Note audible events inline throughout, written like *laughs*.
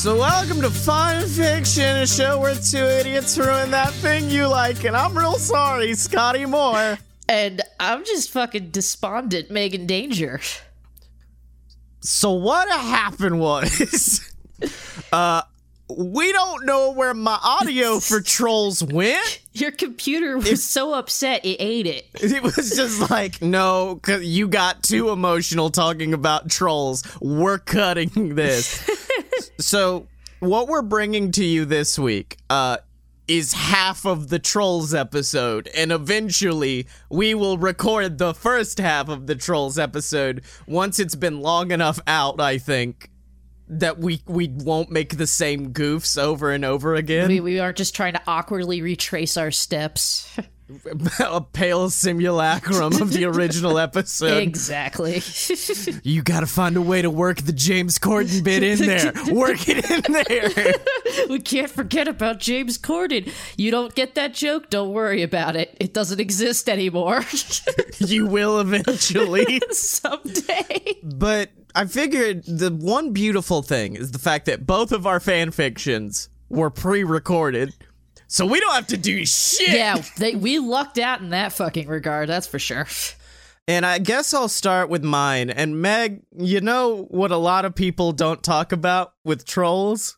So, welcome to Fun Fiction, a show where two idiots ruin that thing you like, and I'm real sorry, Scotty Moore. And I'm just fucking despondent, Megan Danger. So, what happened was, *laughs* uh, we don't know where my audio *laughs* for Trolls went. Your computer was so upset it ate it. It was just like, no, 'cause you got too emotional talking about Trolls. We're cutting this. *laughs* so, what we're bringing to you this week, uh, is half of the Trolls episode, and eventually we will record the first half of the Trolls episode once it's been long enough out, I think, that we we won't make the same goofs over and over again. We, we aren't just trying to awkwardly retrace our steps. *laughs* *laughs* a pale simulacrum of the original *laughs* episode. exactly. *laughs* You gotta find a way to work the James Corden bit in there. Work it in there. we can't forget about James Corden. You don't get that joke? Don't worry about it. It doesn't exist anymore. You will eventually. Someday. But I figured the one beautiful thing is the fact that both of our fan fictions were pre-recorded. So we don't have to do shit. Yeah, they, we lucked out in that fucking regard, that's for sure. And I guess I'll start with mine. And Meg, you know what a lot of people don't talk about with trolls?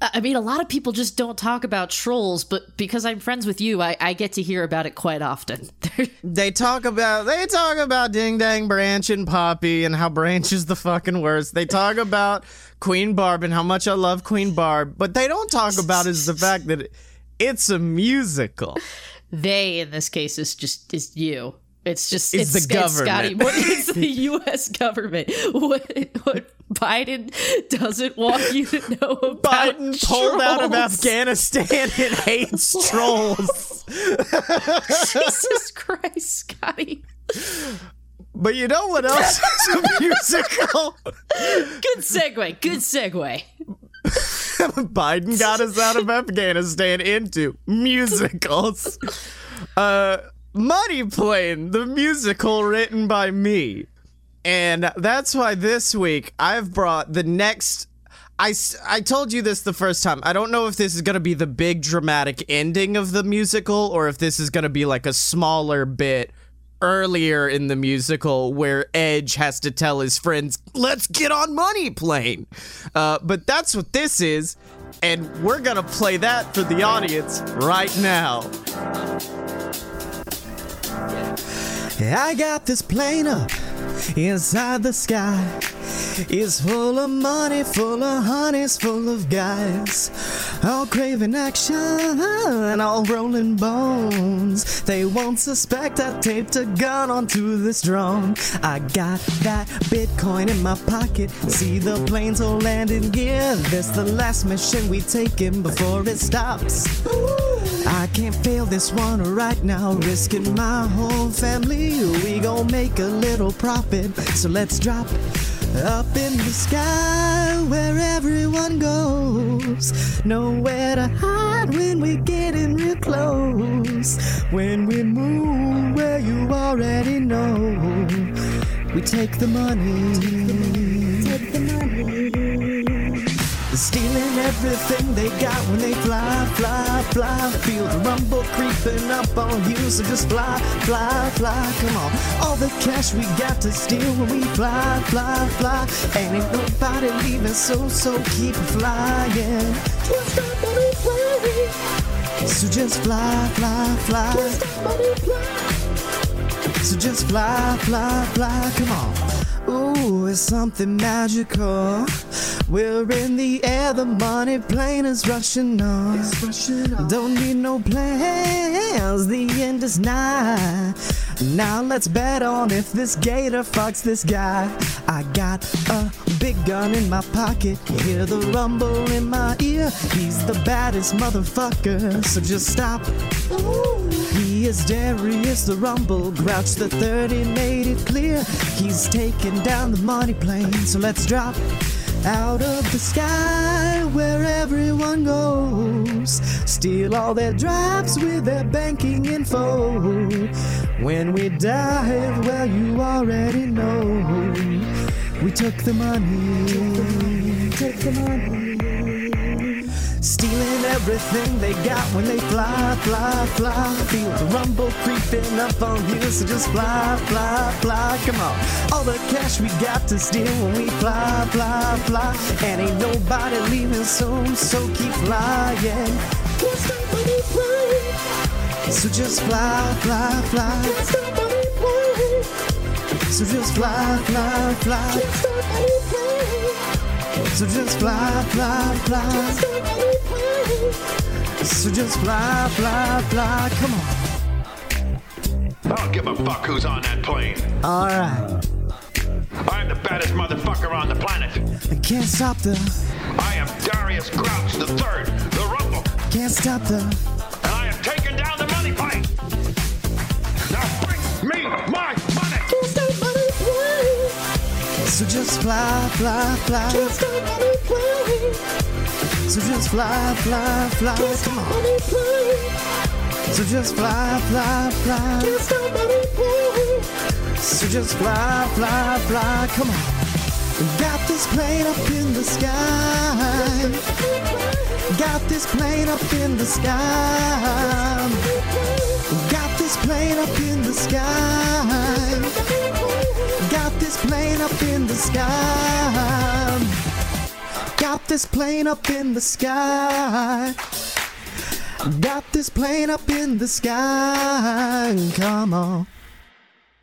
I mean, a lot of people just don't talk about trolls, but because I'm friends with you, I, I get to hear about it quite often. *laughs* They talk about they talk about Ding Dang Branch and Poppy and how Branch is the fucking worst. They talk about Queen Barb and how much I love Queen Barb, but they don't talk about is the fact that it, it's a musical. they, in this case, is just is you. It's just It's the Scotty government. *laughs* It's the U.S. government. What, what Biden doesn't want you to know *laughs* about Biden pulled out of. Afghanistan and hates *laughs* trolls. Jesus Christ, Scotty. But you know what else is a musical? Good segue. Good segue. *laughs* Biden got us out of Afghanistan into musicals. Uh, Money Plane, the musical written by me. And that's why this week I've brought the next. I, I told you this the first time. I don't know if this is going to be the big dramatic ending of the musical or if this is going to be like a smaller bit earlier in the musical where Edge has to tell his friends, let's get on Money Plane. Uh, but that's what this is, and we're gonna play that for the audience right now. I got this plane up inside the sky. It's full of money, full of honeys, full of guys. All craving action and all rolling bones. They won't suspect I taped a gun onto this drone. I got that Bitcoin in my pocket. See the planes all landing gear. This the last mission we taking before it stops. I can't fail this one right now, risking my whole family. We gon' make a little profit, so let's drop up in the sky where everyone goes. Nowhere to hide when we getting real close. When we move where you already know, we take the money. Take the money. Stealing everything they got when they fly, fly, fly. Feel the rumble creeping up on you, so just fly, fly, fly. Come on, all the cash we got to steal when we fly, fly, fly. And ain't nobody leaving, so so keep flying. Twist up, money fly. So just fly, fly, fly. Twist up, money fly. So just fly, fly, fly, come on. Ooh, it's something magical. We're in the air, the money plane is rushing on. Don't need no plans, the end is nigh. Now let's bet on if this gator fucks this guy. I got a big gun in my pocket. You hear the rumble in my ear. He's the baddest motherfucker, so just stop. He is Darius the Rumble, Grouch the 30 made it clear. He's taking down the money plane, so let's drop out of the sky where everyone goes. Steal all their drops with their banking info. When we dive, well, you already know. We took the money. Took the money. Stealing everything they got when they fly, fly, fly. Feel the rumble creeping up on you, so just fly, fly, fly. Come on. All the cash we got to steal when we fly, fly, fly. And ain't nobody leaving soon, so keep flying. Can't stop money flying. So just fly, fly, fly. Can't stop money flying. So just fly, fly, fly. Can't stop money flying. So just fly, fly, fly. So just fly, fly, fly. Come on. I don't give a fuck who's on that plane. All right. I'm the baddest motherfucker on the planet. I can't stop the, I am Darius Grouch the Third, the Rumble, can't stop the. and I am taking down the money plane. Now bring me my money. Can't stop money plane. So just fly, fly, fly. So just fly, fly, fly. Come on. So just fly, fly, fly. So just fly, fly, fly. Come on. Got this plane up in the sky. Got this plane up in the sky. Got this plane up in the sky. Got this plane up in the sky. Got this plane up in the sky. Got this plane up in the sky. Come on.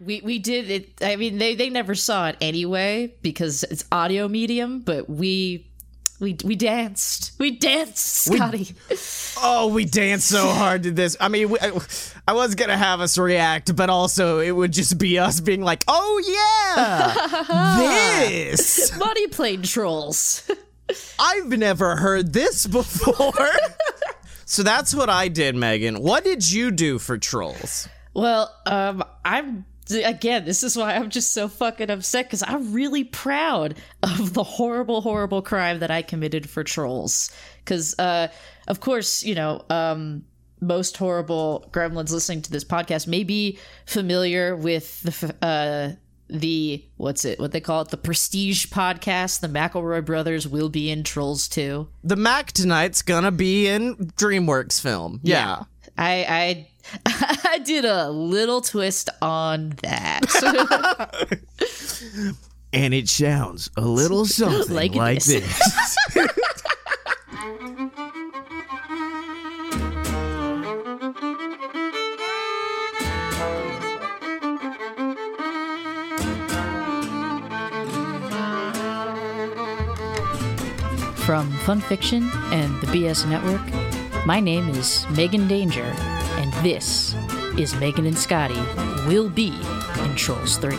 We we did it. I mean, they they never saw it anyway because it's audio medium. But we we we danced. We danced, Scotty. *laughs* Oh, we danced so hard to this. I mean, we, I, I was gonna have us react, but also it would just be us being like, "Oh yeah, *laughs* this." Money plane trolls. *laughs* I've never heard this before. *laughs* so that's what I did, Megan. What did you do for trolls? Well, um, I'm again. This is why I'm just so fucking upset because I'm really proud of the horrible, horrible crime that I committed for trolls. Because, uh, of course, you know, um, most horrible gremlins listening to this podcast may be familiar with the uh, the what's it what they call it the Prestige podcast. The McElroy brothers will be in Trolls 2. The Mac tonight's gonna be in DreamWorks film. Yeah. I I *laughs* I did a little twist on that. *laughs* *laughs* And it sounds a little something Like like, this. this. From Fun Fiction and the BS Network, my name is Megan Danger, and this is Megan and Scotty Will Be in Trolls 3.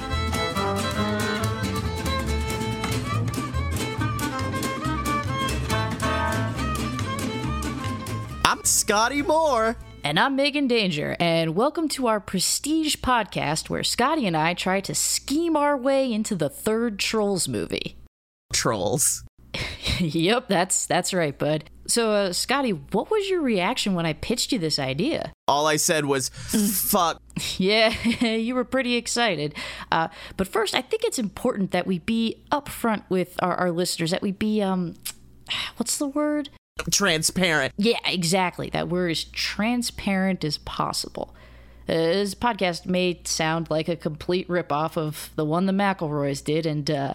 I'm Scotty Moore. And I'm Megan Danger, and welcome to our Prestige podcast where Scotty and I try to scheme our way into the third Trolls movie. Trolls. *laughs* yep, that's that's right, bud. So, uh, Scotty, what was your reaction when I pitched you this idea? All I said was, fuck. *laughs* Yeah, *laughs* you were pretty excited. Uh, but first, I think it's important that we be upfront with our, our listeners, that we be, um, *sighs* what's the word? Transparent. Yeah, exactly. That we're as transparent as possible. Uh, this podcast may sound like a complete ripoff of the one the McElroys did, and uh,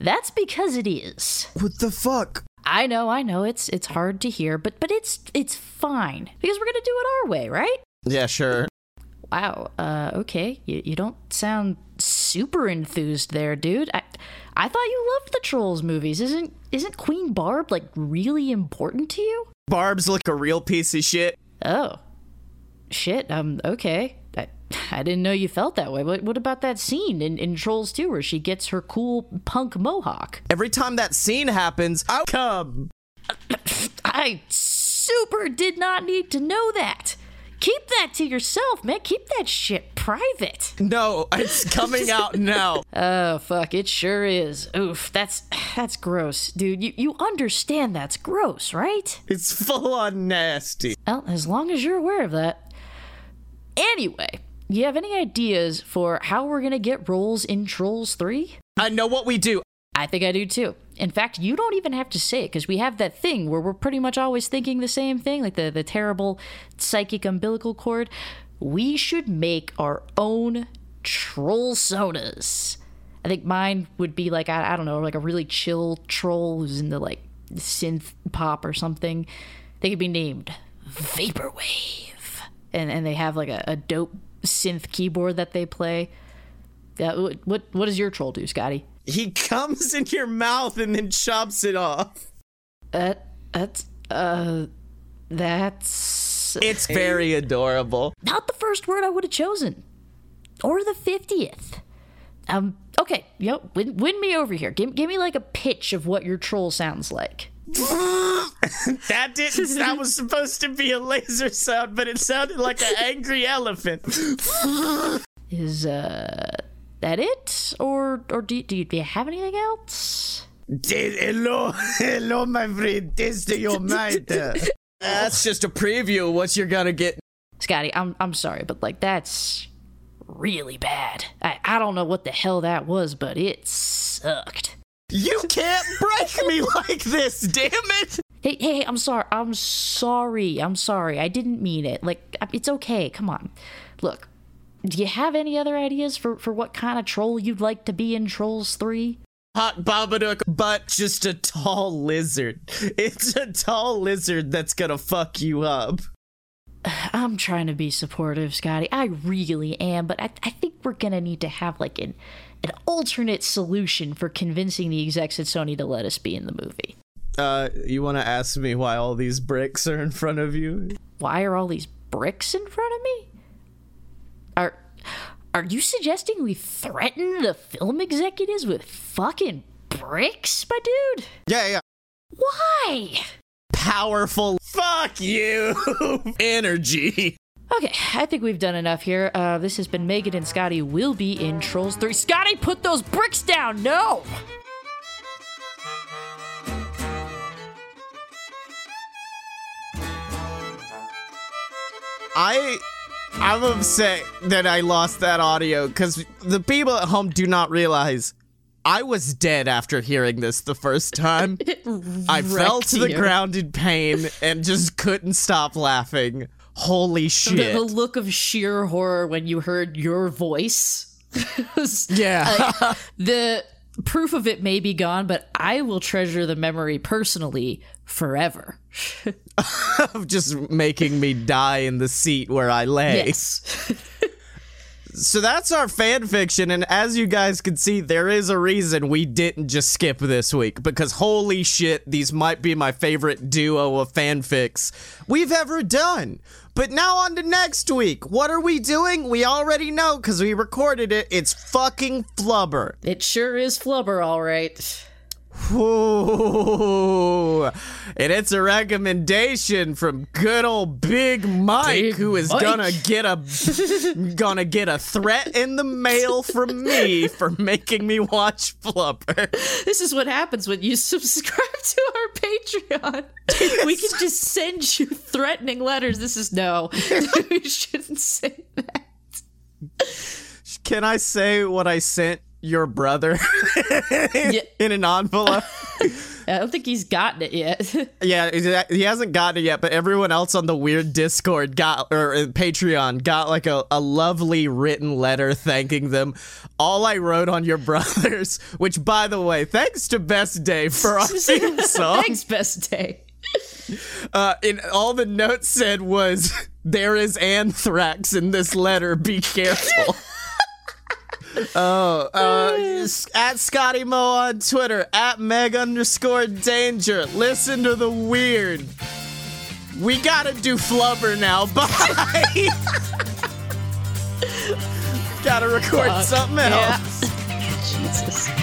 that's because it is. What the fuck? I know, I know, it's it's hard to hear, but but it's it's fine because we're gonna do it our way, right? Yeah, sure. Wow. Uh, okay. You, you don't sound super enthused there, dude. I I thought you loved the Trolls movies. Isn't isn't Queen Barb like really important to you? Barb's like a real piece of shit. Oh, shit. Um. Okay. *sighs* I, didn't know you felt that way. What what about that scene in, in Trolls 2 where she gets her cool punk mohawk? Every time that scene happens, I come. *clears throat* I super did not need to know that. Keep that to yourself, man. Keep that shit private. No, *laughs* it's coming out now. *laughs* Oh fuck, it sure is. Oof, that's *sighs* that's gross, dude. You you understand that's gross, right? It's full on nasty. Well, as long as you're aware of that. Anyway, you have any ideas for how we're gonna get roles in Trolls 3? I know what we do. I think I do too. In fact, you don't even have to say it because we have that thing where we're pretty much always thinking the same thing, like the, the terrible psychic umbilical cord. We should make our own troll sonas. I think mine would be like, I, I don't know, like a really chill troll who's into like synth pop or something. They could be named Vaporwave. And, and they have like a, a dope synth keyboard that they play. Yeah, what, what does your troll do, Scotty? He *laughs* comes in your mouth and then chops it off. That that's uh that's It's very adorable. not the first word I would have chosen. Or the fiftieth. Um okay, yo, win, win me over here. Give, give me like a pitch of what your troll sounds like. *laughs* That didn't. That was supposed to be a laser sound, but it sounded like an angry elephant. *laughs* Is uh that it? Or or do, do, you, do you have anything else? hello, *laughs* hello, my friend. Test your mind. That's just a preview of what you're gonna get. Scotty, I'm I'm sorry, but like that's really bad. I, I don't know what the hell that was, but it sucked. You can't break me like this, damn it! Hey, hey, hey, I'm sorry. I'm sorry. I'm sorry. I didn't mean it. Like, it's okay. Come on. Look, do you have any other ideas for, for what kind of troll you'd like to be in Trolls 3? Hot Babadook, but just a tall lizard. It's a tall lizard that's gonna fuck you up. I'm trying to be supportive, Scotty. I really am, but I, I think we're gonna need to have like an an alternate solution for convincing the execs at Sony to let us be in the movie. Uh, you wanna ask me why all these bricks are in front of you? Why are all these bricks in front of me? Are are you suggesting we threaten the film executives with fucking bricks, my dude? Yeah, yeah. Why? Powerful. Fuck you. *laughs* Energy. Okay, I think we've done enough here. Uh, this has been Megan and Scotty will be in Trolls 3. Scotty, put those bricks down! No! I I'm upset that I lost that audio because the people at home do not realize I was dead after hearing this the first time. *laughs* I fell to the you. ground in pain and just couldn't stop laughing. Holy The, shit. the look of sheer horror when you heard your voice. *laughs* yeah. *laughs* the proof of it may be gone, but I will treasure the memory personally forever. *laughs* of just making me die in the seat where I lay. Yes. So that's our fan fiction, and as you guys can see, there is a reason we didn't just skip this week because holy shit, these might be my favorite duo of fanfics we've ever done. But now on to next week. What are we doing? We already know because we recorded it. It's fucking Flubber. it sure is flubber, all right. Ooh. And it's a recommendation from good old Big Mike, Big who is Mike. gonna get a gonna get a threat in the mail from me for making me watch Flubber. This is what happens when you *laughs* subscribe to our Patreon. We can just send you threatening letters. This is no. *laughs* we shouldn't say that. Can I say what I sent your brother *laughs* Yeah. in an envelope? *laughs* I don't think he's gotten it yet. *laughs* Yeah, he hasn't gotten it yet, but everyone else on the weird Discord got or uh, Patreon got like a, a lovely written letter thanking them. All I wrote on your brothers, which by the way, thanks to Best Day for our theme song. Thanks, best day. Uh, and all the notes said was, "There is anthrax in this letter. Be careful." Oh, uh, at Scotty Mo on Twitter, at Meg underscore danger. Listen to the weird. We gotta do flubber now. *laughs* Bye. gotta record something else. Yeah. *laughs* Jesus.